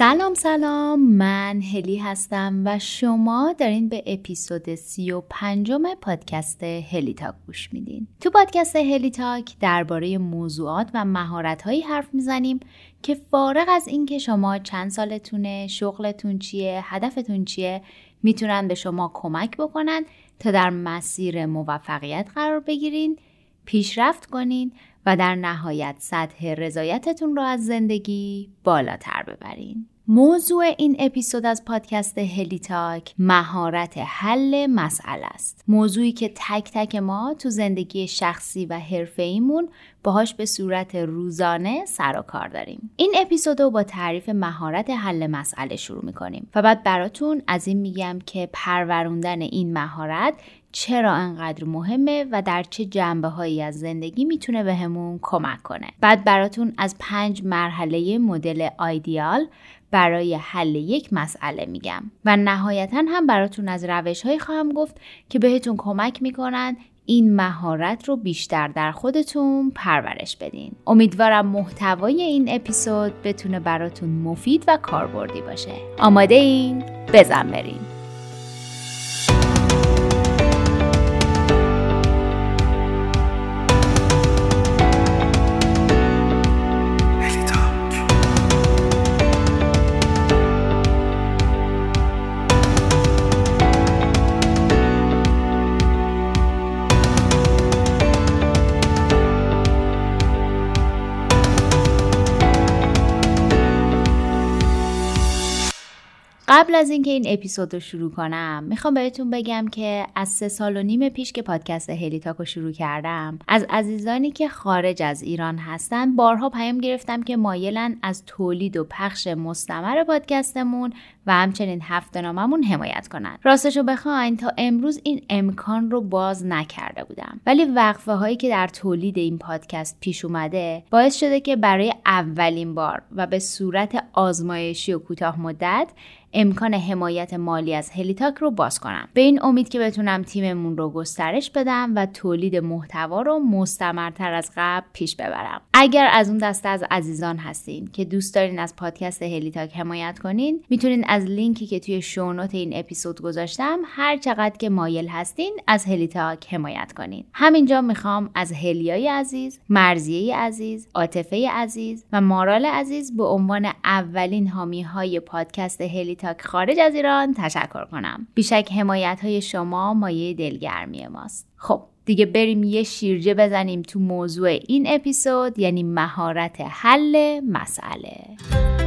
سلام سلام. من هلی هستم و شما دارین به اپیزود سی و پنجم پادکست هلی تاک گوش میدین. تو پادکست هلی تاک درباره موضوعات و مهارت حرف می‌زنیم که فارغ از اینکه شما چند سالتونه شغلتون چیه هدفتون چیه می‌تونن به شما کمک بکنن تا در مسیر موفقیت قرار بگیرین پیشرفت کنین و در نهایت سطح رضایتتون رو از زندگی بالاتر ببرین. موضوع این اپیزود از پادکست هلی تاک مهارت حل مسئله است. موضوعی که تک تک ما تو زندگی شخصی و حرفه‌ایمون باهاش به صورت روزانه سر و کار داریم. این اپیزود رو با تعریف مهارت حل مسئله شروع می‌کنیم و بعد براتون از این میگم که پروروندن این مهارت چرا انقدر مهمه و در چه جنبه هایی از زندگی می‌تونه بهمون کمک کنه؟ بعد براتون از پنج مرحله مدل آیدیال برای حل یک مسئله میگم و نهایتا هم براتون از روش هایی خواهم گفت که بهتون کمک می‌کنن این مهارت رو بیشتر در خودتون پرورش بدین. امیدوارم محتوای این اپیزود بتونه براتون مفید و کاربردی باشه. آماده این؟ بزن بریم. قبل از اینکه این اپیزود رو شروع کنم می‌خوام بهتون بگم که از سه سال و نیم پیش که پادکست هلیتاک رو شروع کردم از عزیزانی که خارج از ایران هستن بارها پیام گرفتم که مایلن از تولید و پخش مستمر پادکستمون و همچنین هفته ناممون حمایت کنن راستش رو بخواین تا امروز این امکان رو باز نکرده بودم. ولی وقفه هایی که در تولید این پادکست پیش اومده باعث شده که برای اولین بار و به صورت آزمایشی و کوتاه مدت امکان حمایت مالی از هلیتاک رو باز کنم. به این امید که بتونم تیممون رو گسترش بدم و تولید محتوا رو مستمرتر از قبل پیش ببرم. اگر از اون دسته از عزیزان هستین که دوست دارین از پادکست هلیتاک حمایت کنین می‌تونین از لینکی که توی show note این اپیزود گذاشتم هر چقدر که مایل هستین از هلیتاک حمایت کنین. همینجا می‌خوام از هلیای عزیز مرزیه عزیز عاطفه عزیز و مارال عزیز به عنوان اولین حامی های پادکست هلیتاک خارج از ایران تشکر کنم. بی‌شک حمایت های شما مایه دلگرمی ماست. خب دیگه بریم یه شیرجه بزنیم تو موضوع این اپیزود یعنی مهارت حل مسئله.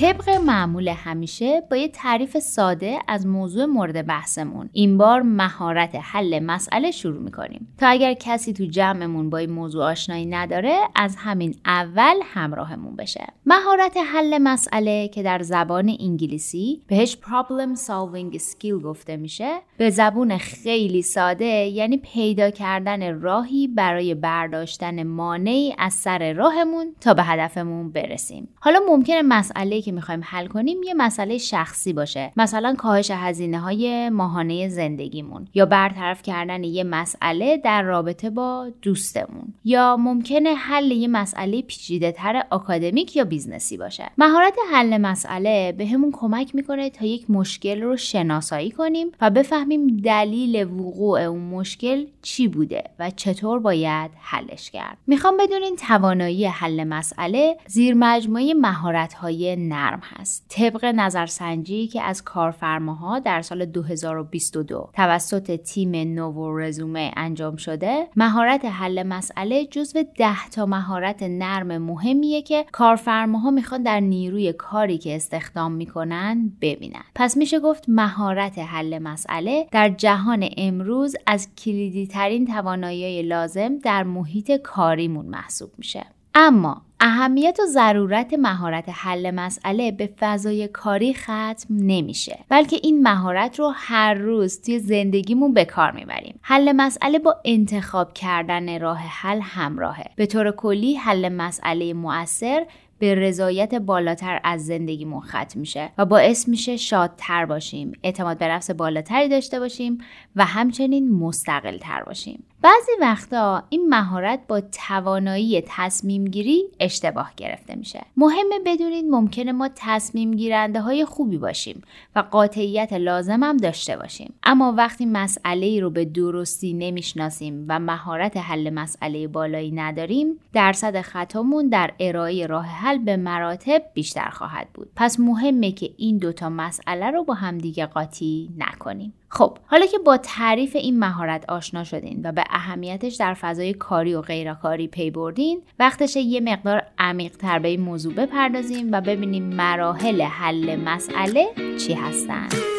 طبق معمول همیشه با یه تعریف ساده از موضوع مورد بحثمون. این بار مهارت حل مسئله شروع می‌کنیم. تا اگر کسی تو جمعمون با این موضوع آشنایی نداره از همین اول همراهمون بشه. مهارت حل مسئله که در زبان انگلیسی بهش problem solving skill گفته میشه به زبون خیلی ساده یعنی پیدا کردن راهی برای برداشتن مانعی از سر راهمون تا به هدفمون برسیم. حالا ممکنه مسئله که می‌خوایم حل کنیم یه مسئله شخصی باشه. مثلا کاهش هزینه های ماهانه زندگیمون یا برطرف کردن یه مسئله در رابطه با دوستمون یا ممکنه حل یه مسئله پیچیده تر آکادمیک یا بیزنسی باشه. مهارت حل مسئله بهمون کمک می‌کنه تا یک مشکل رو شناسایی کنیم و بفهمیم دلیل وقوع اون مشکل چی بوده و چطور باید حلش کرد. می‌خوام بدونین توانایی حل مسئله زیر مجموعه مهارت های نرم هست. طبق نظرسنجی که از کارفرماها در سال 2022 توسط تیم نوو رزومه انجام شده مهارت حل مسئله جزو ده تا مهارت نرم مهمیه که کارفرماها می‌خوان در نیروی کاری که استخدام می‌کنن ببینن. پس میشه گفت مهارت حل مسئله در جهان امروز از کلیدی ترین توانایی لازم در محیط کاریمون محسوب میشه. اما اهمیت و ضرورت مهارت حل مسئله به فضای کاری ختم نمیشه بلکه این مهارت رو هر روز توی زندگیمون به کار می‌بریم. حل مسئله با انتخاب کردن راه حل همراهه. به طور کلی حل مسئله مؤثر به رضایت بالاتر از زندگیمون ختم میشه و باعث میشه شادتر باشیم اعتماد به نفس بالاتری داشته باشیم و همچنین مستقل تر باشیم. بعضی وقتا این مهارت با توانایی تصمیم گیری اشتباه گرفته میشه. مهمه بدونید ممکنه ما تصمیم گیرنده های خوبی باشیم و قاطعیت لازم هم داشته باشیم. اما وقتی مسئله ای رو به درستی نمی‌شناسیم و مهارت حل مسئله بالایی نداریم درصد خطامون در ارائه راه حل به مراتب بیشتر خواهد بود. پس مهمه که این دوتا مسئله رو با همدیگه قاطی نکنیم. خب حالا که با تعریف این مهارت آشنا شدین و به اهمیتش در فضای کاری و غیرکاری پی بردین وقتش یه مقدار عمیق تر به این موضوع بپردازیم و ببینیم مراحل حل مسئله چی هستند.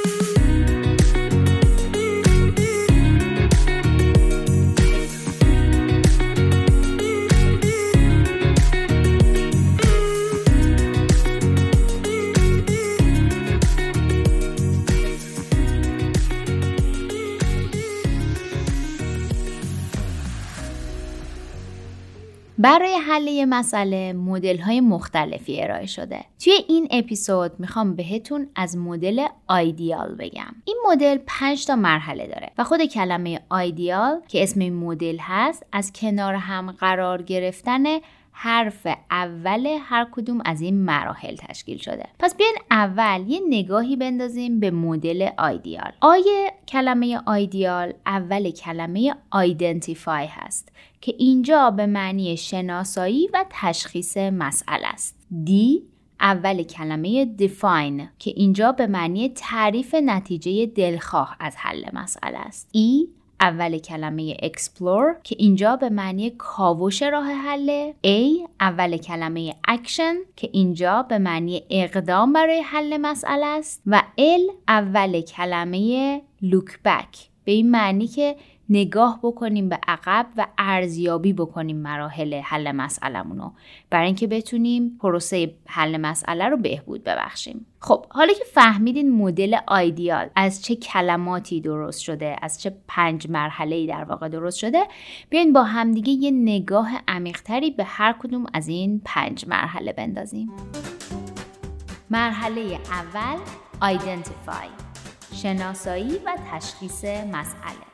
برای حل یه مسئله مدل های مختلفی ارائه شده. توی این اپیزود می‌خوام بهتون از مدل آیدیال بگم. این مدل 5 تا مرحله داره و خود کلمه آیدیال که اسم این مدل هست از کنار هم قرار گرفتن حرف اول هر کدوم از این مراحل تشکیل شده پس بیاین اول یه نگاهی بندازیم به مدل آیدیال آیه کلمه آیدیال اول کلمه آیدنتیفای هست که اینجا به معنی شناسایی و تشخیص مسئله است. دی اول کلمه define که اینجا به معنی تعریف نتیجه دلخواه از حل مسئله است. ای اول کلمه explore که اینجا به معنی کاوش راه حله A اول کلمه action که اینجا به معنی اقدام برای حل مسئله است. و L اول کلمه look back به این معنی که نگاه بکنیم به عقب و ارزیابی بکنیم مراحل حل مسئلهمون رو برای اینکه بتونیم پروسه حل مسئله رو بهبود ببخشیم. خب حالا که فهمیدین مدل آیدیال از چه کلماتی درست شده از چه پنج مرحله در واقع درست شده بیاین با همدیگه یه نگاه عمیقتری به هر کدوم از این پنج مرحله بندازیم. مرحله اول identify شناسایی و تشخیص مسئله.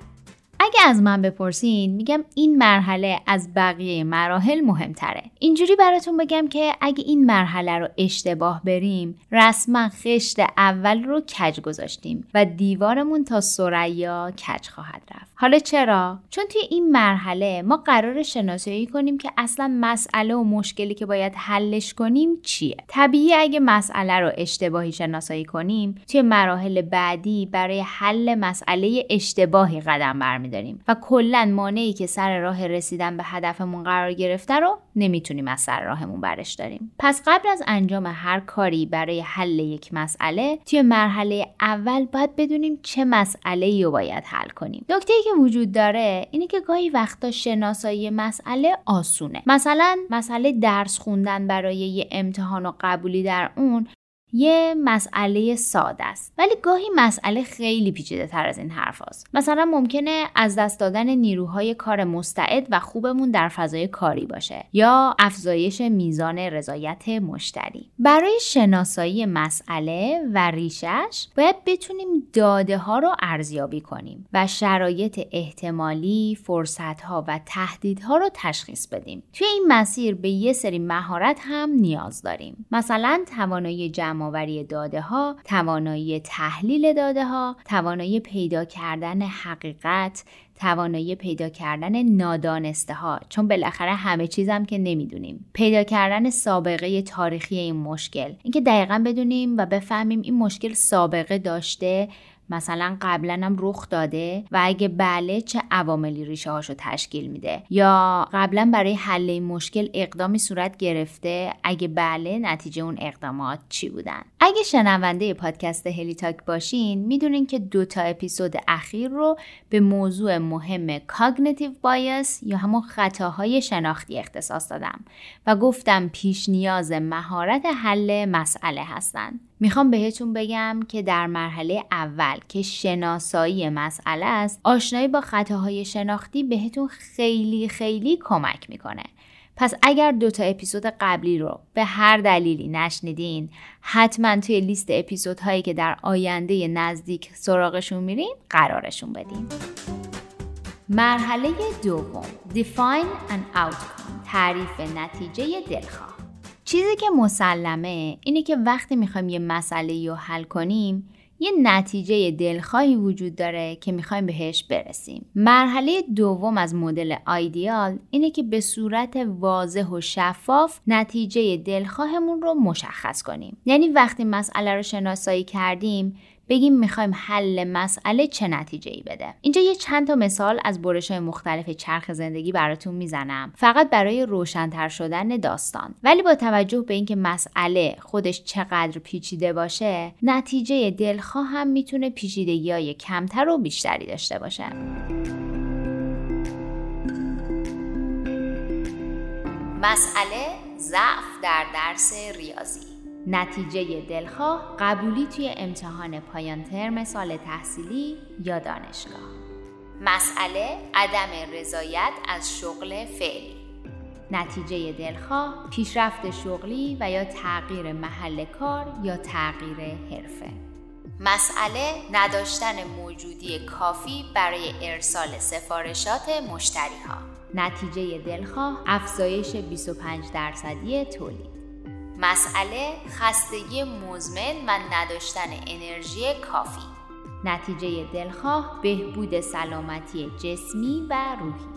اگه از من بپرسین میگم این مرحله از بقیه مراحل مهمتره. اینجوری براتون بگم که اگه این مرحله رو اشتباه بریم رسما خشت اول رو کج گذاشتیم و دیوارمون تا سریا کج خواهد رفت. حالا چرا؟ چون توی این مرحله ما قرار شناسایی کنیم که اصلا مسئله و مشکلی که باید حلش کنیم چیه. طبیعی اگه مسئله رو اشتباهی شناسایی کنیم توی مراحل بعدی برای حل مسئله اشتباهی قدم برمیداریم داریم و کلا مانعی که سر راه رسیدن به هدفمون قرار گرفته رو نمی‌تونیم از سر راهمون برش داریم. پس قبل از انجام هر کاری برای حل یک مسئله توی مرحله اول باید بدونیم چه مسئله رو باید حل کنیم. نکته که وجود داره اینه که گاهی وقتا شناسایی مسئله آسونه. مثلا مسئله درس خوندن برای یه امتحان و قبولی در اون یه مسئله ساده است. ولی گاهی مسئله خیلی پیچیده تر از این حرف هست. مثلا ممکنه از دست دادن نیروهای کار مستعد و خوبمون در فضای کاری باشه یا افزایش میزان رضایت مشتری. برای شناسایی مسئله و ریشش باید بتونیم داده ها رو ارزیابی کنیم و شرایط احتمالی فرصت ها و تهدیدها رو تشخیص بدیم. توی این مسیر به یه سری مهارت هم نیاز داریم. مثلا توانایی جمع جمعآوری داده ها، توانایی تحلیل داده ها، توانایی پیدا کردن حقیقت، توانایی پیدا کردن نادانسته ها چون بالاخره همه چیزم که نمی‌دونیم. پیدا کردن سابقه تاریخی این مشکل. اینکه دقیقا بدونیم و بفهمیم این مشکل سابقه داشته مثلا قبلا هم رخ داده و اگه بله چه عواملی ریشه هاشو تشکیل میده؟ یا قبلا برای حل این مشکل اقدامی صورت گرفته؟ اگه بله نتیجه اون اقدامات چی بودن؟ اگه شنونده پادکست هلی تاک باشین می‌دونین که دو تا اپیزود اخیر رو به موضوع مهم cognitive bias یا همون خطاهای شناختی اختصاص دادم و گفتم پیش نیاز مهارت حل مسئله هستند می‌خوام بهتون بگم که در مرحله اول که شناسایی مسئله است آشنایی با خطاهای شناختی بهتون خیلی خیلی کمک می‌کنه. پس اگر دو تا اپیزود قبلی رو به هر دلیلی نشنیدین حتما توی لیست اپیزودهایی که در آینده نزدیک سراغشون میرین قرارشون بدین. مرحله دوم. Define an Outcome. تعریف نتیجه دلخواه. چیزی که مسلمه اینه که وقتی می‌خوایم یه مسئله رو حل کنیم یه نتیجه دلخواهی وجود داره که می‌خوایم بهش برسیم. مرحله دوم از مدل آیدیال اینه که به صورت واضح و شفاف نتیجه دلخواهمون رو مشخص کنیم. یعنی وقتی مسئله رو شناسایی کردیم بگیم می‌خوایم حل مسئله چه نتیجه ای بده. اینجا یه چند تا مثال از برش های مختلف چرخ زندگی براتون می‌زنم. فقط برای روشنتر شدن داستان. ولی با توجه به اینکه مسئله خودش چقدر پیچیده باشه نتیجه دلخواه هم می‌تونه پیچیدگی های کمتر و بیشتری داشته باشه. مسئله ضعف در درس ریاضی. نتیجه دلخواه قبولی توی امتحان پایان ترم سال تحصیلی یا دانشگاه. مسئله عدم رضایت از شغل فعلی. نتیجه دلخواه پیشرفت شغلی و یا تغییر محل کار یا تغییر حرفه. مسئله نداشتن موجودی کافی برای ارسال سفارشات مشتری ها نتیجه دلخواه افزایش 25 درصدی تولید. مسئله خستگی مزمن و نداشتن انرژی کافی. نتیجه دلخواه بهبود سلامتی جسمی و روحی.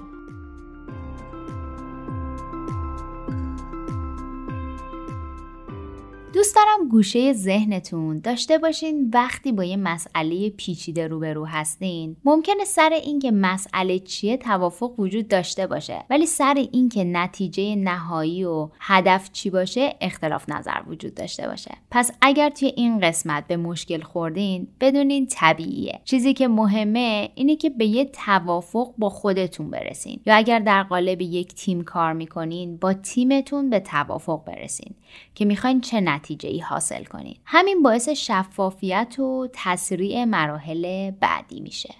دوست دارم گوشه ذهنتون داشته باشین وقتی با یه مسئله پیچیده روبرو هستین. ممکنه سر اینکه مسئله چیه توافق وجود داشته باشه ولی سر اینکه نتیجه نهایی و هدف چی باشه اختلاف نظر وجود داشته باشه. پس اگر توی این قسمت به مشکل خوردین بدونین طبیعیه. چیزی که مهمه اینه که به یه توافق با خودتون برسین. یا اگر در قالب یک تیم کار می‌کنین با تیمتون به توافق برسین. که می‌خواین چه نتیجه ای حاصل کنید. همین باعث شفافیت و تسریع مراحل بعدی میشه.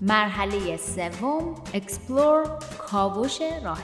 مرحله سوم explore کاوش راه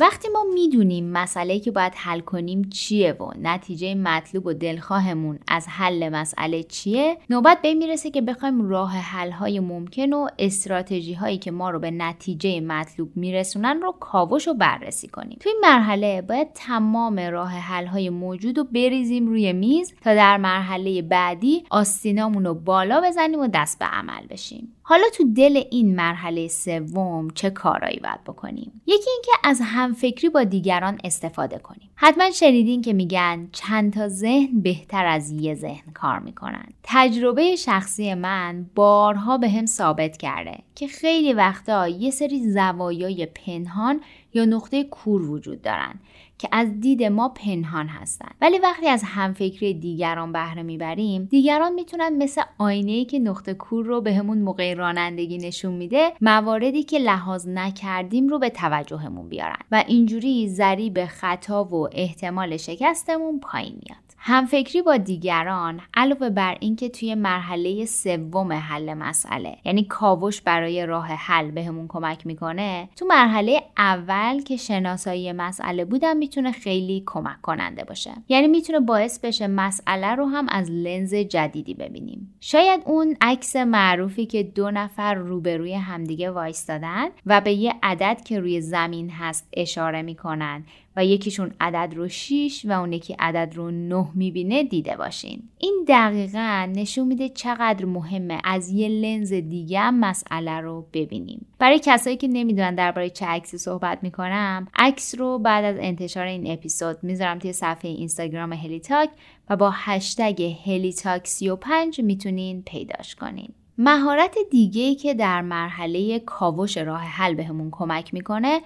وقتی ما می‌دونیم مسئله‌ای که باید حل کنیم چیه و نتیجه مطلوب و دلخواهمون از حل مسئله چیه نوبت به می‌رسه که بخوایم راه حل های ممکن و استراتژی هایی که ما رو به نتیجه مطلوب میرسونن رو کاوش و بررسی کنیم. توی این مرحله باید تمام راه حل های موجود رو بریزیم روی میز تا در مرحله بعدی آستینامون رو بالا بزنیم و دست به عمل بشیم. حالا تو دل این مرحله سوم چه کارایی باید بکنیم؟ یکی اینکه از همفکری با دیگران استفاده کنیم. حتما شنیدین که میگن چند تا ذهن بهتر از یه ذهن کار می‌کنن. تجربه شخصی من بارها به هم ثابت کرده که خیلی وقتا یه سری زوایای پنهان یا نقطه کور وجود دارن. که از دید ما پنهان هستند. ولی وقتی از همفکری دیگران بهره می‌بریم دیگران می‌تونن مثل آینه ای که نقطه کور رو بهمون همون موقع رانندگی نشون میده مواردی که لحاظ نکردیم رو به توجهمون بیارن. و اینجوری ضریب خطا و احتمال شکستمون پایین میاد. همفکری با دیگران علاوه بر اینکه توی مرحله سوم حل مسئله یعنی کاوش برای راه حل بهمون کمک می‌کنه تو مرحله اول که شناسایی مسئله بودم می‌تونه خیلی کمک کننده باشه. یعنی می‌تونه باعث بشه مسئله رو هم از لنز جدیدی ببینیم. شاید اون عکس معروفی که دو نفر روبروی همدیگه وایستادن و به یه عدد که روی زمین هست اشاره می‌کنن و یکیشون عدد رو 6 و اون یکی عدد رو 9 می‌بینه دیده باشین. این دقیقا نشون میده چقدر مهمه از یه لنز دیگه مسئله رو ببینیم. برای کسایی که نمی‌دونن درباره چه عکسی صحبت می‌کنم عکس رو بعد از انتشار این اپیزود می‌ذارم توی صفحه اینستاگرام هلیتاک و با هشتگ هلیتاک 35 می‌تونین پیداش کنین. مهارت دیگه که در مرحله کاوش راه حل بهمون کمک می‌کنه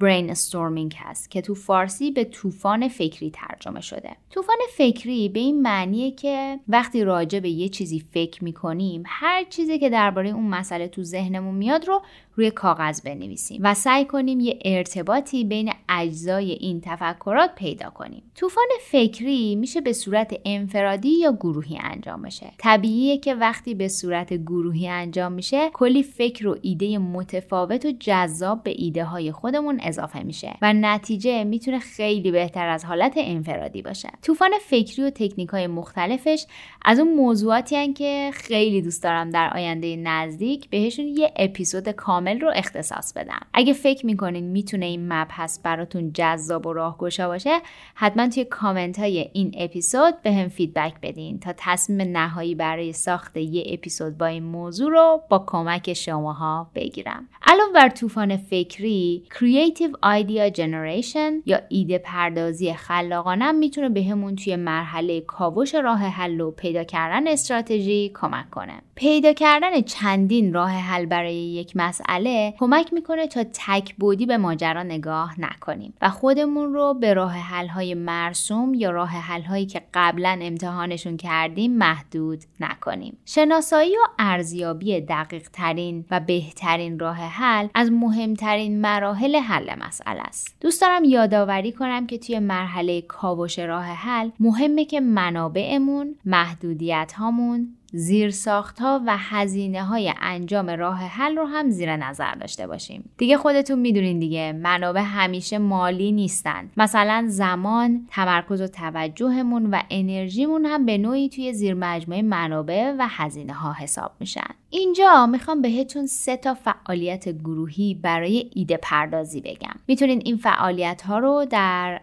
برین استورمینگ هست که تو فارسی به طوفان فکری ترجمه شده. طوفان فکری به این معنیه که وقتی راجع به یه چیزی فکر می‌کنیم هر چیزی که درباره اون مسئله تو ذهنمون میاد رو روی کاغذ بنویسیم و سعی کنیم یه ارتباطی بین اجزای این تفکرات پیدا کنیم. طوفان فکری میشه به صورت انفرادی یا گروهی انجام بشه. طبیعیه که وقتی به صورت گروهی انجام میشه کلی فکر و ایده متفاوت و جذاب به ایده های خودمون اضافه میشه و نتیجه می‌تونه خیلی بهتر از حالت انفرادی باشه. طوفان فکری و تکنیک های مختلفش از اون موضوعاتی هن که خیلی دوست دارم در آینده نزدیک بهشون یه اپیزود کامل رو اختصاص بدم. اگه فکر می‌کنین می‌تونه این مبحث براتون جذاب و راهگشا باشه حتما توی کامنت های این اپیزود به هم فیدبک بدین تا تصمیم نهایی برای ساخت یه اپیزود با این موضوع رو با کمک شماها بگیرم. علاوه بر طوفان فکری Creative Idea Generation یا ایده پردازی خلاقانه می‌تونه بهمون توی مرحله کاوش راه حل و پیدا کردن استراتژی کمک کنه. پیدا کردن چندین راه حل برای یک مسئله کمک می‌کنه تا تک بودی به ماجرا نگاه نکنیم و خودمون رو به راه حل های مرسوم یا راه حل هایی که قبلا امتحانشون کردیم محدود نکنیم. شناسایی و ارزیابی دقیق ترین و بهترین راه حل از مهمترین مراحل حل مسئله است. دوست دارم یادآوری کنم که توی مرحله کاوش راه حل مهمه که منابعمون محدودیت هامون زیرساخت ها و هزینه های انجام راه حل رو هم زیر نظر داشته باشیم. دیگه خودتون می‌دونین دیگه منابع همیشه مالی نیستن. مثلا زمان تمرکز و توجهمون و انرژیمون هم به نوعی توی زیر مجموعه منابع و هزینه ها حساب میشن. اینجا می‌خوام بهتون سه تا فعالیت گروهی برای ایده پردازی بگم. می‌تونین این فعالیت ها رو در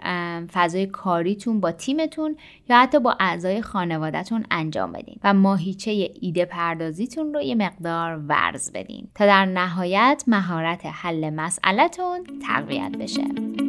فضای کاریتون با تیمتون یا حتی با اعضای خانوادهتون انجام بدین و ماهیچه ایده پردازیتون رو یه مقدار ورز بدین تا در نهایت مهارت حل مسئلهتون تقویت بشه.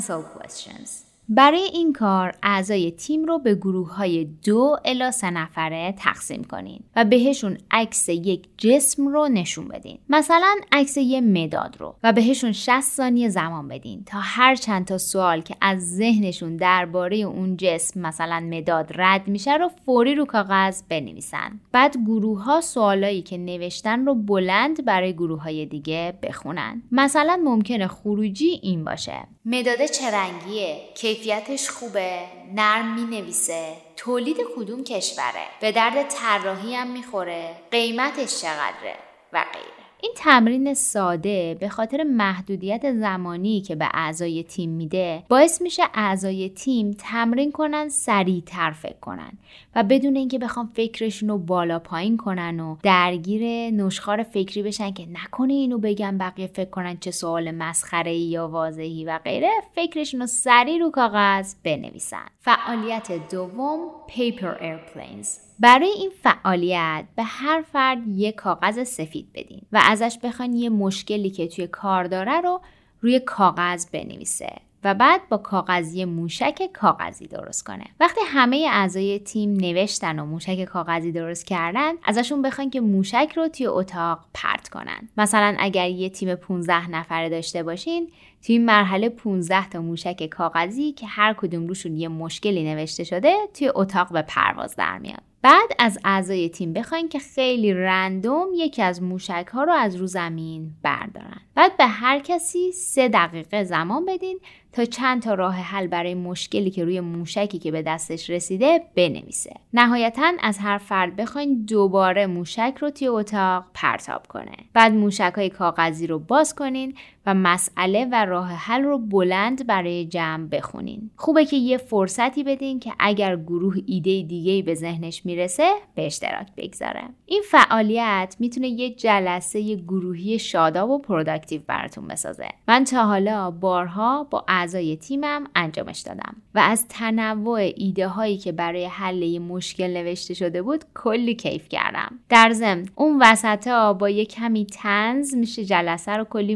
Pencil questions. برای این کار اعضای تیم رو به گروه های دو الا سه نفره تقسیم کنین و بهشون عکس یک جسم رو نشون بدین. مثلا عکس یه مداد رو و بهشون 60 ثانیه زمان بدین تا هر چند تا سوال که از ذهنشون درباره اون جسم مثلا مداد رد میشه رو فوری رو کاغذ بنویسن. بعد گروه ها سوالایی که نوشتن رو بلند برای گروه های دیگه بخونن. مثلا ممکنه خروجی این باشه. مداد چه رنگیه؟ کیفیتش خوبه؟ نرم می نویسه تولید کدوم کشوره؟ به درد طراحی هم می‌خوره؟ قیمتش چقدره؟ و غیره. این تمرین ساده به خاطر محدودیت زمانی که به اعضای تیم میده باعث میشه اعضای تیم تمرین کنن سریعتر فکر کنن و بدون اینکه بخوام فکرشون رو بالا پایین کنن و درگیر نشخار فکری بشن که نکنه اینو بگم بقیه فکر کنن چه سوال مسخره یا واضحی و غیره فکرشون رو سریع رو کاغذ بنویسن. فعالیت دوم paper airplanes برای این فعالیت به هر فرد یک کاغذ سفید بدین و ازش بخواین یه مشکلی که توی کار داره رو روی کاغذ بنویسه و بعد با کاغذی موشک کاغذی درست کنه. وقتی همه اعضای تیم نوشتن و موشک کاغذی درست کردن ازشون بخواین که موشک رو توی اتاق پرت کنن. مثلا اگر یه تیم 15 نفره داشته باشین توی این مرحله 15 تا موشک کاغذی که هر کدوم روشون یه مشکلی نوشته شده توی اتاق به پرواز در میاد. بعد از اعضای تیم بخواین که خیلی random یکی از موشک ها رو از رو زمین بردارن. بعد به هر کسی سه دقیقه زمان بدین تا چند تا راه حل برای مشکلی که روی موشکی که به دستش رسیده بنویسه. نهایتا از هر فرد بخواین دوباره موشک رو توی اتاق پرتاب کنه. بعد موشک های کاغذی رو باز کنین و مسئله و راه حل رو بلند برای جمع بخونین. خوبه که یه فرصتی بدین که اگر گروه ایده دیگه به ذهنش می‌رسه به اشتراک بگذاره. این فعالیت می‌تونه یه جلسه یه گروهی شاداب و productive براتون بسازه. من تا حالا بارها با اعضای تیمم انجامش دادم و از تنوع ایده هایی که برای حل یه مشکل نوشته شده بود کلی کیف کردم. در ضمن اون وسط با یه کمی تنز میشه جلسه رو کلی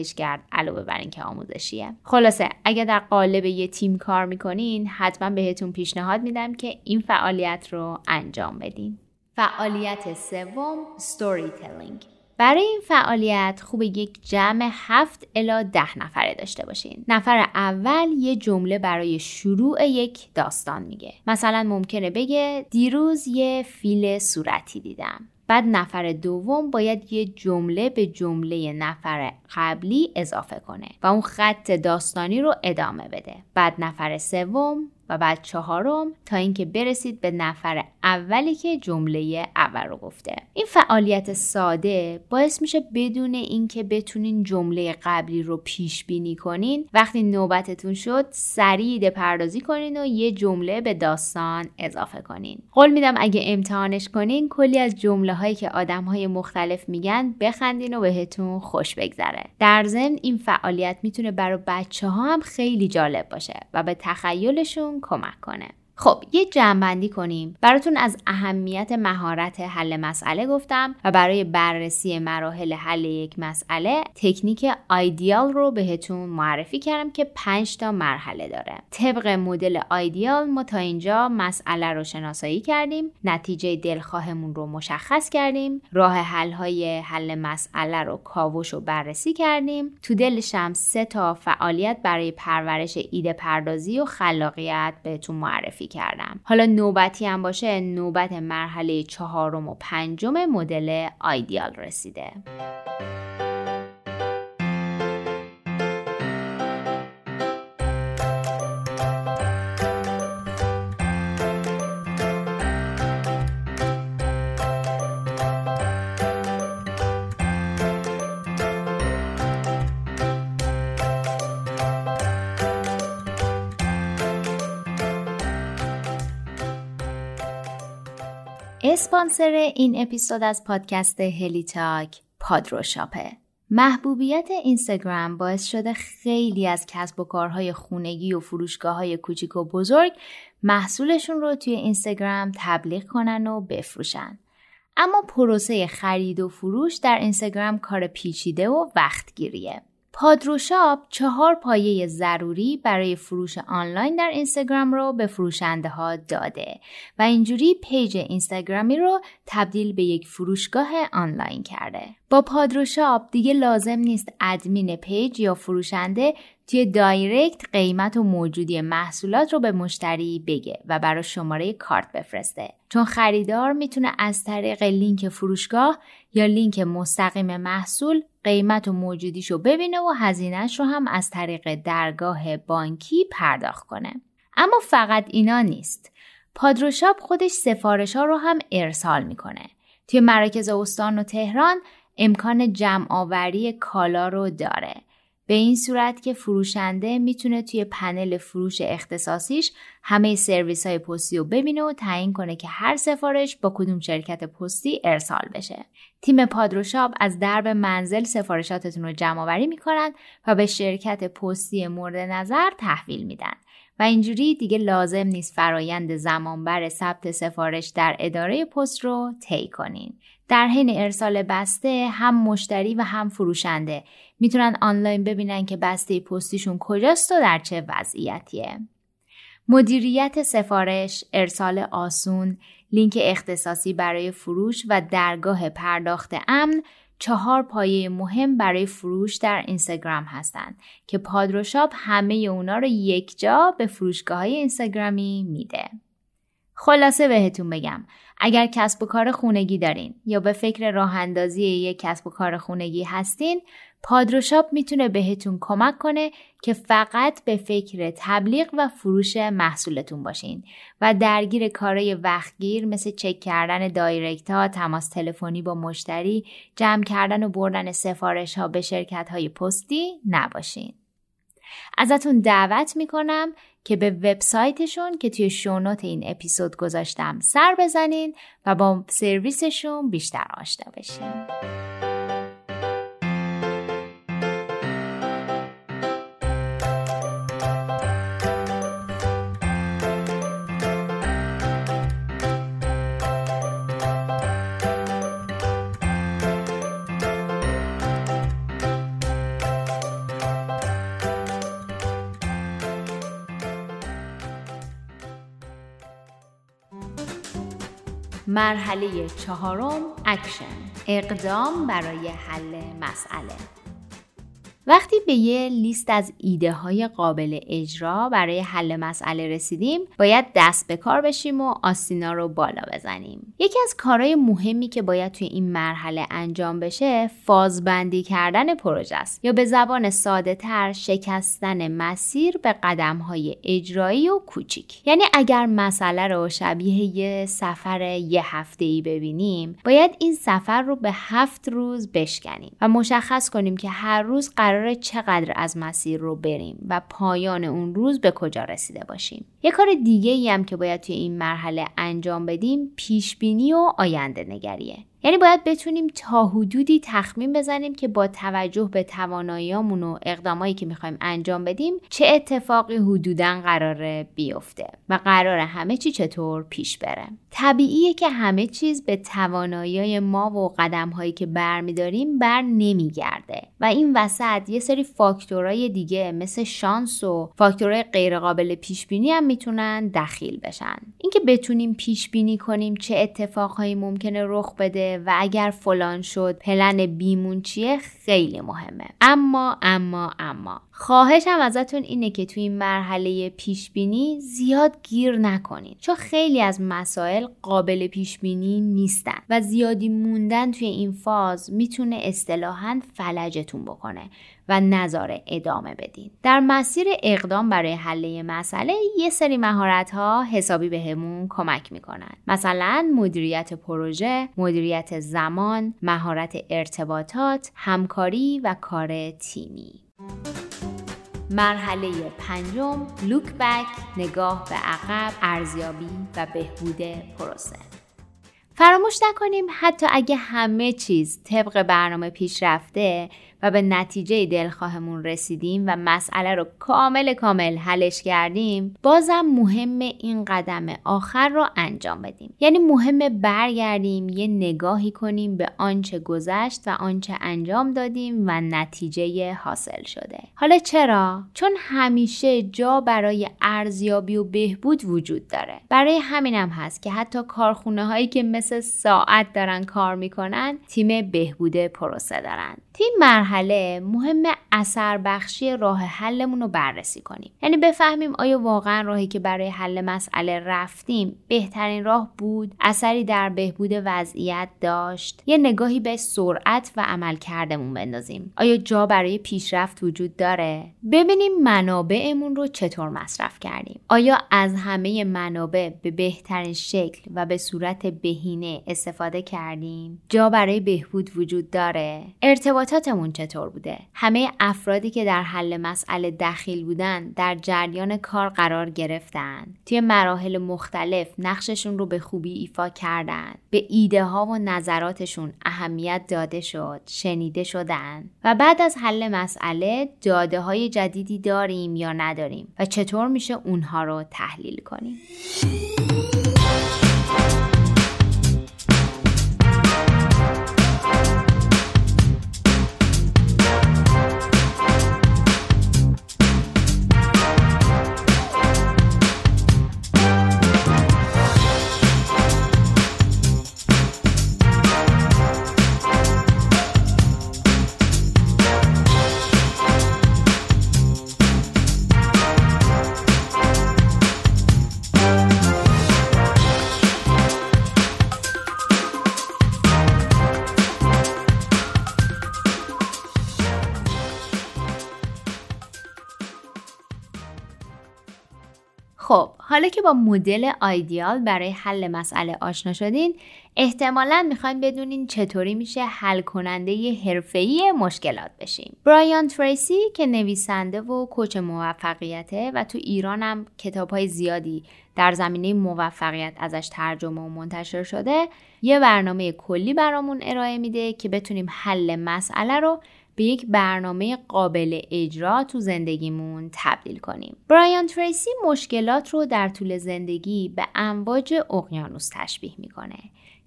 مفرحش کرد علاوه بر اینکه آموزشیه. خلاصه اگه در قالب یه تیم کار می‌کنین حتما بهتون پیشنهاد میدم که این فعالیت رو انجام بدین. فعالیت سوم ستوری تلینگ برای این فعالیت خوب یک جمع هفت الا ده نفره داشته باشین. نفر اول یه جمله برای شروع یک داستان میگه. مثلا ممکنه بگه دیروز یه فیل صورتی دیدم. بعد نفر دوم باید یه جمله به جمله نفر قبلی اضافه کنه و اون خط داستانی رو ادامه بده. بعد نفر سوم و بعد چهارم تا اینکه برسید به نفر اولی که جمله اول رو گفته. این فعالیت ساده باعث میشه بدون اینکه بتونین جمله قبلی رو پیش بینی کنین وقتی نوبتتون شد سریع پردازی کنین و یه جمله به داستان اضافه کنین. قول میدم اگه امتحانش کنین کلی از جمله هایی که آدم های مختلف میگن بخندین و بهتون خوش بگذره. در ضمن این فعالیت می‌تونه برای بچه ها هم خیلی جالب باشه و به تخیلشون کمک کنه. خب یه جمعبندی کنیم. براتون از اهمیت مهارت حل مسئله گفتم و برای بررسی مراحل حل یک مسئله تکنیک آیدیال رو بهتون معرفی کردم که 5 تا مرحله داره. طبق مدل آیدیال ما تا اینجا مسئله رو شناسایی کردیم نتیجه دلخواهمون رو مشخص کردیم راه حل های حل مسئله رو کاوش و بررسی کردیم تو دلش هم سه تا فعالیت برای پرورش ایده پردازی و خلاقیت بهتون معرفی کردم. حالا نوبتی هم باشه نوبت مرحله چهارم و پنجم مدل آیدیال رسیده. اسپانسر این اپیزود از پادکست هلی تاک پادروشاپه محبوبیت اینستاگرام باعث شده خیلی از کسب و کارهای خونگی و فروشگاه های کوچیک و بزرگ محصولشون رو توی اینستاگرام تبلیغ کنن و بفروشن. اما پروسه خرید و فروش در اینستاگرام کار پیچیده و وقتگیریه. پادروشاپ چهار پایه ضروری برای فروش آنلاین در اینستاگرام رو به فروشنده ها داده و اینجوری page اینستاگرامی رو تبدیل به یک فروشگاه آنلاین کرده. با پادروشاپ دیگه لازم نیست admin page یا فروشنده توی direct قیمت و موجودی محصولات رو به مشتری بگه و برای شماره کارت بفرسته چون خریدار می‌تونه از طریق لینک فروشگاه یا لینک مستقیم محصول قیمت و موجودیش رو ببینه و هزینهش رو هم از طریق درگاه بانکی پرداخت کنه. اما فقط اینا نیست. پادروشاپ خودش سفارش ها رو هم ارسال می‌کنه. توی مراکز استان و تهران امکان جمع آوری کالا رو داره. به این صورت که فروشنده می‌تونه توی پنل فروش اختصاصیش همه سرویس های پستی رو ببینه و تعیین کنه که هر سفارش با کدوم شرکت پستی ارسال بشه. تیم پادروشاپ از درب منزل سفارشاتتون رو جمع آوری می‌کنن و به شرکت پستی مورد نظر تحویل میدن. و اینجوری دیگه لازم نیست فرایند زمانبر ثبت سفارش در اداره پست رو طی کنین. در حین ارسال بسته هم مشتری و هم فروشنده می‌تونن آنلاین ببینن که بسته پستیشون کجاست و در چه وضعیتیه. مدیریت سفارش، ارسال آسون، لینک اختصاصی برای فروش و درگاه پرداخت امن چهار پایه مهم برای فروش در اینستاگرام هستند که پادروشاپ همه اونا رو یک جا به فروشگاه های اینستاگرامی میده. خلاصه بهتون بگم اگر کسب و کار خونگی دارین یا به فکر راه اندازی یک کسب و کار خونگی هستین پادروشاپ می‌تونه بهتون کمک کنه که فقط به فکر تبلیغ و فروش محصولتون باشین و درگیر کارهای وقتگیر مثل چک کردن دایرکت ها، تماس تلفنی با مشتری، جمع کردن و بردن سفارش ها به شرکت های پستی نباشین. ازتون دعوت می‌کنم که به وبسایتشون که توی شونوت این اپیزود گذاشتم سر بزنین و با سرویسشون بیشتر آشنا بشین. مرحله چهارم اکشن اقدام برای حل مسئله. وقتی به یه لیست از ایده های قابل اجرا برای حل مسئله رسیدیم باید دست به کار بشیم و آستینا رو بالا بزنیم. یکی از کارهای مهمی که باید توی این مرحله انجام بشه فازبندی کردن پروژه است. یا به زبان ساده تر شکستن مسیر به قدم های اجرایی و کوچیک. یعنی اگر مسئله رو شبیه یه سفر یه هفته ای ببینیم باید این سفر رو به هفت روز بشکنیم و مشخص کنیم که هر روز قرار قرار چقدر از مسیر رو بریم و پایان اون روز به کجا رسیده باشیم. یه کار دیگه ای هم که باید توی این مرحله انجام بدیم پیش بینی و آینده نگریه. یعنی باید بتونیم تا حدودی تخمین بزنیم که با توجه به تواناییامون و اقدامایی که می‌خوایم انجام بدیم چه اتفاقی حدودا قراره بیفته و قرار همه چی چطور پیش بره. طبیعیه که همه چیز به توانایی ما و قدم هایی که برمیداریم بر نمیگرده و این وسط یه سری فاکتورهای دیگه مثل شانس و فاکتورهای غیرقابل پیش بینی هم می‌تونن دخیل بشن. اینکه بتونیم پیش بینی کنیم چه اتفاقهایی ممکنه رخ بده و اگر فلان شد پلن بیمون چیه؟ خیلی مهمه. اما اما اما. خواهشم ازتون اینه که توی این مرحله پیش بینی زیاد گیر نکنید چون خیلی از مسائل قابل پیش بینی نیستن و زیادی موندن توی این فاز می‌تونه اصطلاحا فلجتون بکنه و نظاره ادامه بدین. در مسیر اقدام برای حل مسئله یه سری مهارت ها حسابی بهمون کمک می‌کنن. مثلا مدیریت پروژه مدیریت زمان مهارت ارتباطات همکاری و کار تیمی. مرحله پنجم لوک بک نگاه به عقب ارزیابی و بهبود پروسه. فراموش نکنیم حتی اگه همه چیز طبق برنامه پیش رفته و به نتیجه دلخواهمون رسیدیم و مسئله رو کامل کامل حلش کردیم بازم مهم این قدم آخر رو انجام بدیم. یعنی مهم برگردیم یه نگاهی کنیم به آنچه گذشت و آنچه انجام دادیم و نتیجه حاصل شده. حالا چرا؟ چون همیشه جا برای ارزیابی و بهبود وجود داره. برای همینم هم هست که حتی کارخونه هایی که مثل ساعت دارن کار می‌کنن تیم بهبود پروسه دارن. تیم مرحله مهم اثر بخشی راه حلمون رو بررسی کنیم. یعنی بفهمیم آیا واقعا راهی که برای حل مسئله رفتیم بهترین راه بود اثری در بهبود وضعیت داشت یه نگاهی به سرعت و عمل کردمون بندازیم؟ آیا جا برای پیشرفت وجود داره؟ ببینیم منابعمون رو چطور مصرف کردیم. آیا از همه منابع به بهترین شکل و به صورت بهینه استفاده کردیم؟ جا برای بهبود وجود داره؟ ارتباطاتمون چطور بوده؟ همه افرادی که در حل مسئله دخیل بودن در جریان کار قرار گرفتن. توی مراحل مختلف نقششون رو به خوبی ایفا کردن. به ایده ها و نظراتشون اهمیت داده شد شنیده شدن. و بعد از حل مسئله داده های جدیدی داریم یا نداریم؟ و چطور میشه اونها رو تحلیل کنیم؟ حالا که با مدل آیدیال برای حل مسئله آشنا شدین احتمالا می‌خواین بدونین چطوری میشه حل کننده حرفه‌ای مشکلات بشیم. برایان تریسی که نویسنده و کوچ موفقیته و تو ایران هم کتاب های زیادی در زمینه موفقیت ازش ترجمه و منتشر شده یه برنامه کلی برامون ارائه میده که بتونیم حل مسئله رو به یک برنامه قابل اجرا تو زندگیمون تبدیل کنیم. برایان تریسی مشکلات رو در طول زندگی به امواج اقیانوس تشبیه می‌کنه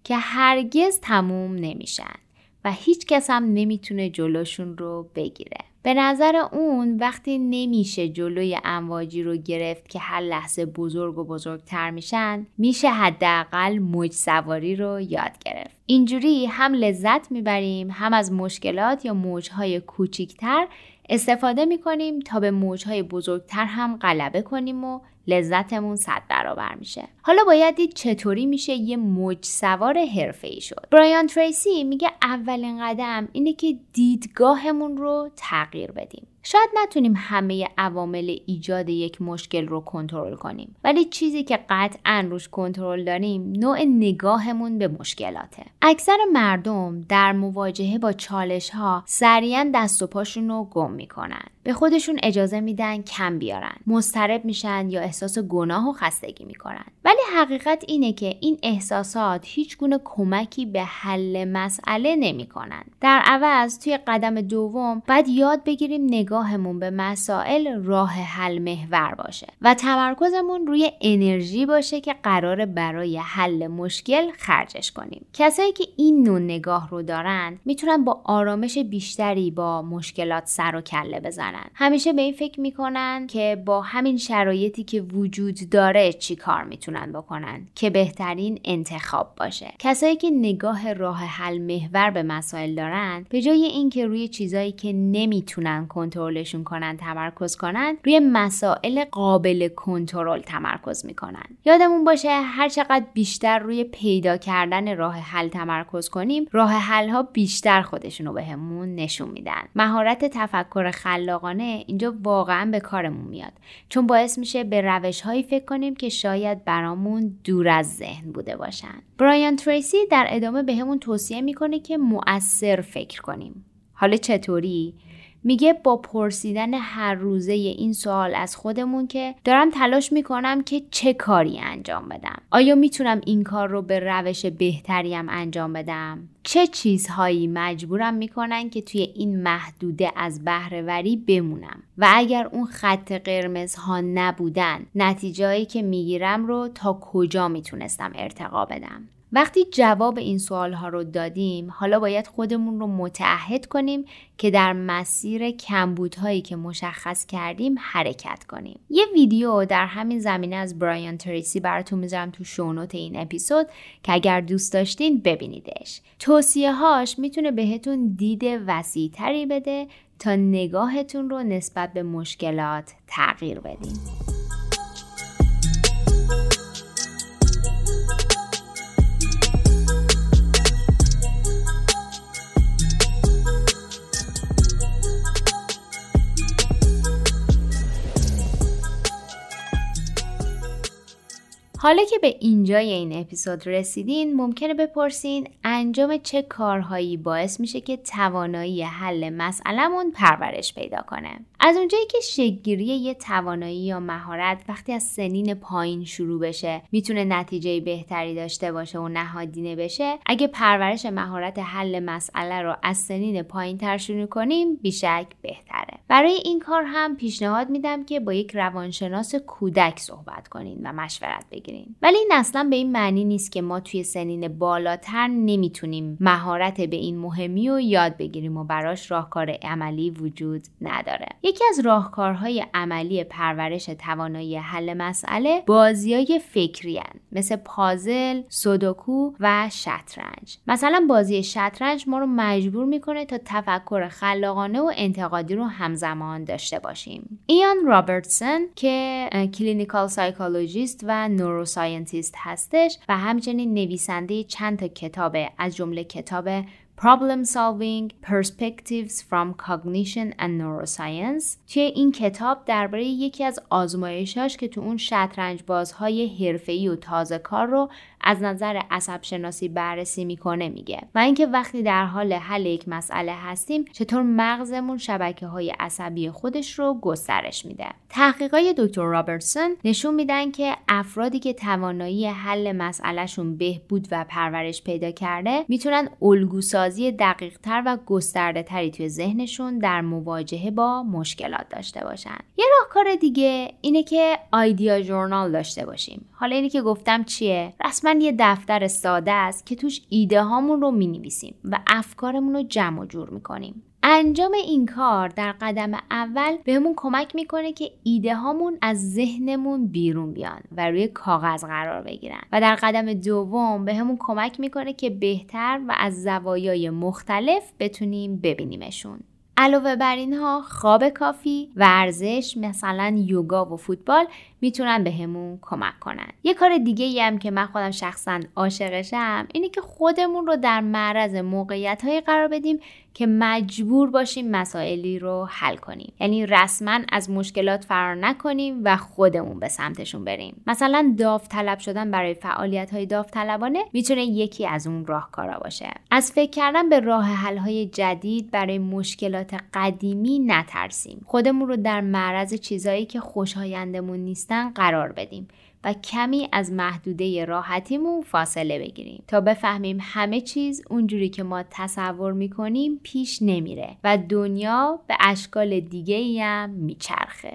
که هرگز تموم نمیشن و هیچ کس هم نمی‌تونه جلوشون رو بگیره. به نظر اون وقتی نمیشه جلوی امواجی رو گرفت که هر لحظه بزرگ و بزرگتر میشن میشه حداقل موج سواری رو یاد گرفت. اینجوری هم لذت می‌بریم هم از مشکلات یا موجهای کوچیکتر استفاده می‌کنیم تا به موجهای بزرگتر هم غلبه کنیم و لذتمون صد برابر میشه. حالا باید دید چطوری میشه یه موج سوار حرفه ای شد. برایان تریسی میگه اولین قدم اینه که دیدگاهمون رو تغییر بدیم. شاید نتونیم همه عوامل ایجاد یک مشکل رو کنترل کنیم ولی چیزی که قطعا روش کنترل داریم نوع نگاهمون به مشکلاته. اکثر مردم در مواجهه با چالش ها سریعا دست و پاشون رو گم می‌کنن. به خودشون اجازه میدن کم بیارن مضطرب میشن یا احساس گناه و خستگی می‌کنن. ولی حقیقت اینه که این احساسات هیچ گونه کمکی به حل مسئله نمی‌کنن. در عوض توی قدم دوم باید یاد بگیریم نگاهمون به مسائل راه حل محور باشه و تمرکزمون روی انرژی باشه که قرار برای حل مشکل خرجش کنیم. کسایی که این نوع نگاه رو دارن می‌تونن با آرامش بیشتری با مشکلات سر و کله بزنن. همیشه به این فکر می‌کنن که با همین شرایطی که وجود داره چی کار می‌تونن بکنن که بهترین انتخاب باشه. کسایی که نگاه راه حل محور به مسائل دارن به جای اینکه روی چیزایی که نمی‌تونن کنترلشون کنن تمرکز کنن روی مسائل قابل کنترل تمرکز می‌کنن. یادمون باشه هر چقدر بیشتر روی پیدا کردن راه حل تمرکز کنیم راه حل ها بیشتر خودشون رو بهمون نشون میدن. مهارت تفکر خلاقانه اینجا واقعا به کارمون میاد. چون باعث میشه به روش هایی فکر کنیم که شاید برامون دور از ذهن بوده باشن. برایان تریسی در ادامه بهمون به توصیه می‌کنه که مؤثر فکر کنیم. حالا چطوری؟ میگه با پرسیدن هر روزه این سوال از خودمون که دارم تلاش می‌کنم که چه کاری انجام بدم. آیا می‌تونم این کار رو به روش بهتریم انجام بدم؟ چه چیزهایی مجبورم می‌کنن که توی این محدوده از بهرهوری بمونم؟ و اگر اون خط قرمز ها نبودن نتیجهایی که می‌گیرم رو تا کجا می‌تونستم ارتقا بدم؟ وقتی جواب این سوال ها رو دادیم حالا باید خودمون رو متعهد کنیم که در مسیر کمبودهایی که مشخص کردیم حرکت کنیم. یه ویدیو در همین زمینه از برایان تریسی براتون می‌ذارم تو شونوت این اپیزود که اگر دوست داشتین ببینیدش. توصیه هاش می‌تونه بهتون دید وسیع تری بده تا نگاهتون رو نسبت به مشکلات تغییر بدین. حالا که به اینجای این اپیزود رسیدین ممکنه بپرسین انجام چه کارهایی باعث میشه که توانایی حل مسئلهمون پرورش پیدا کنه. از اونجایی که شگیری یه توانایی یا مهارت وقتی از سنین پایین شروع بشه می‌تونه نتیجه بهتری داشته باشه و نهادینه بشه اگه پرورش مهارت حل مسئله رو از سنین پایین تر شروع کنیم بیشک بهتره. برای این کار هم پیشنهاد میدم که با یک روانشناس کودک صحبت کنین و مشورت بگیرین. ولی این اصلا به این معنی نیست که ما توی سنین بالاتر نمی‌تونیم مهارت به این مهمی رو یاد بگیریم و براش راهکار عملی وجود نداره. یکی از راهکارهای عملی پرورش توانایی حل مسئله بازیای فکری هن. مثل پازل، سودوکو و شطرنج مثلا بازی شطرنج ما رو مجبور می‌کنه تا تفکر خلاقانه و انتقادی رو همزمان داشته باشیم ایان رابرتسون که clinical psychologist و neuroscientist هستش و همچنین نویسنده چند تا کتابه از جمله کتاب Problem Solving Perspectives from Cognition and Neuroscience. توی این کتاب درباره یکی از آزمایشاش که تو اون شطرنج بازهای حرفه‌ای و تازه کار رو از نظر عصب شناسی بررسی می‌کنه میگه. و اینکه وقتی در حال حل یک مسئله هستیم چطور مغزمون شبکه های عصبی خودش رو گسترش میده. تحقیقات دکتر رابرتسون نشون میدن که افرادی که توانایی حل مسئلهشون بهبود و پرورش پیدا کرده می‌تونن الگوسازی دقیق تر و گسترده تری توی ذهنشون در مواجهه با مشکلات داشته باشن. یه راهکار دیگه اینه که آیدیا جورنال داشته باشیم. حالا اینی که گفتم چیه؟ رسما یه دفتر ساده است که توش ایده هامون رو می نویسیم و افکارمون رو جمع و جور می‌کنیم. انجام این کار در قدم اول بهمون کمک می‌کنه که ایده هامون از ذهنمون بیرون بیان و روی کاغذ قرار بگیرن. و در قدم دوم بهمون کمک می‌کنه که بهتر و از زوایای مختلف بتونیم ببینیمشون. علاوه بر اینها خواب کافی، ورزش مثلا یوگا و فوتبال می‌تونن بهمون کمک کنن. یه کار دیگه ای هم که من خودم شخصا عاشقشم اینه که خودمون رو در معرض موقعیت های قرار بدیم که مجبور باشیم مسائلی رو حل کنیم. یعنی رسما از مشکلات فرار نکنیم و خودمون به سمتشون بریم. مثلا داوطلب شدن برای فعالیت های داوطلبانه می‌تونه یکی از اون راهکارا باشه. از فکر کردن به راه حل های جدید برای مشکلات قدیمی نترسیم. خودمون رو در معرض چیزایی که خوشایندمون نیستن قرار بدیم و کمی از محدوده راحتیمون فاصله بگیریم تا بفهمیم همه چیز اونجوری که ما تصور می‌کنیم پیش نمیره و دنیا به اشکال دیگه هم میچرخه.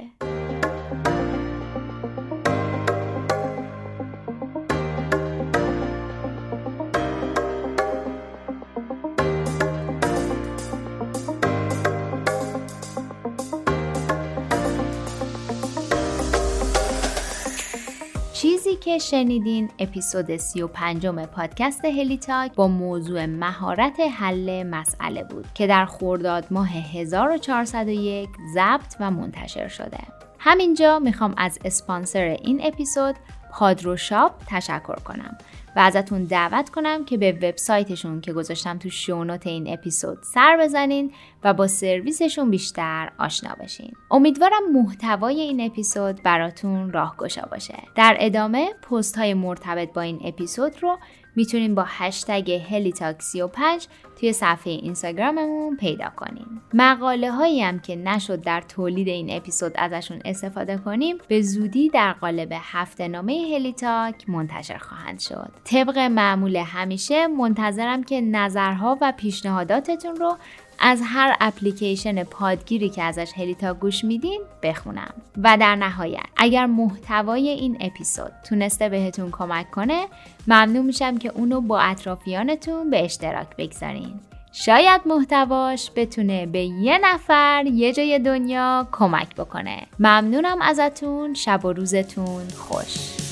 که شنیدین اپیزود 35 پادکست هلی تاک با موضوع مهارت حل مسئله بود که در خورداد ماه 1401 ضبط و منتشر شده. همینجا می‌خوام از اسپانسر این اپیزود پادرو شاپ تشکر کنم و ازتون دعوت کنم که به وبسایتشون که گذاشتم تو شونوت این اپیزود سر بزنین و با سرویسشون بیشتر آشنا بشین. امیدوارم محتوای این اپیزود براتون راهگشا باشه. در ادامه پست های مرتبط با این اپیزود رو می‌تونین با هشتگ هلیتاک 35 توی صفحه اینستاگراممون پیدا کنین. مقاله هایی هم که نشد در تولید این اپیزود ازشون استفاده کنیم به زودی در قالب هفته نامه هلیتاک منتشر خواهند شد. طبق معمول همیشه منتظرم که نظرها و پیشنهاداتتون رو از هر اپلیکیشن پادگیری که ازش هلیتا گوش میدین بخونم. و در نهایت اگر محتوای این اپیزود تونسته بهتون کمک کنه ممنون میشم که اونو با اطرافیانتون به اشتراک بگذارین. شاید محتواش بتونه به یه نفر یه جای دنیا کمک بکنه. ممنونم ازتون. شب و روزتون خوش.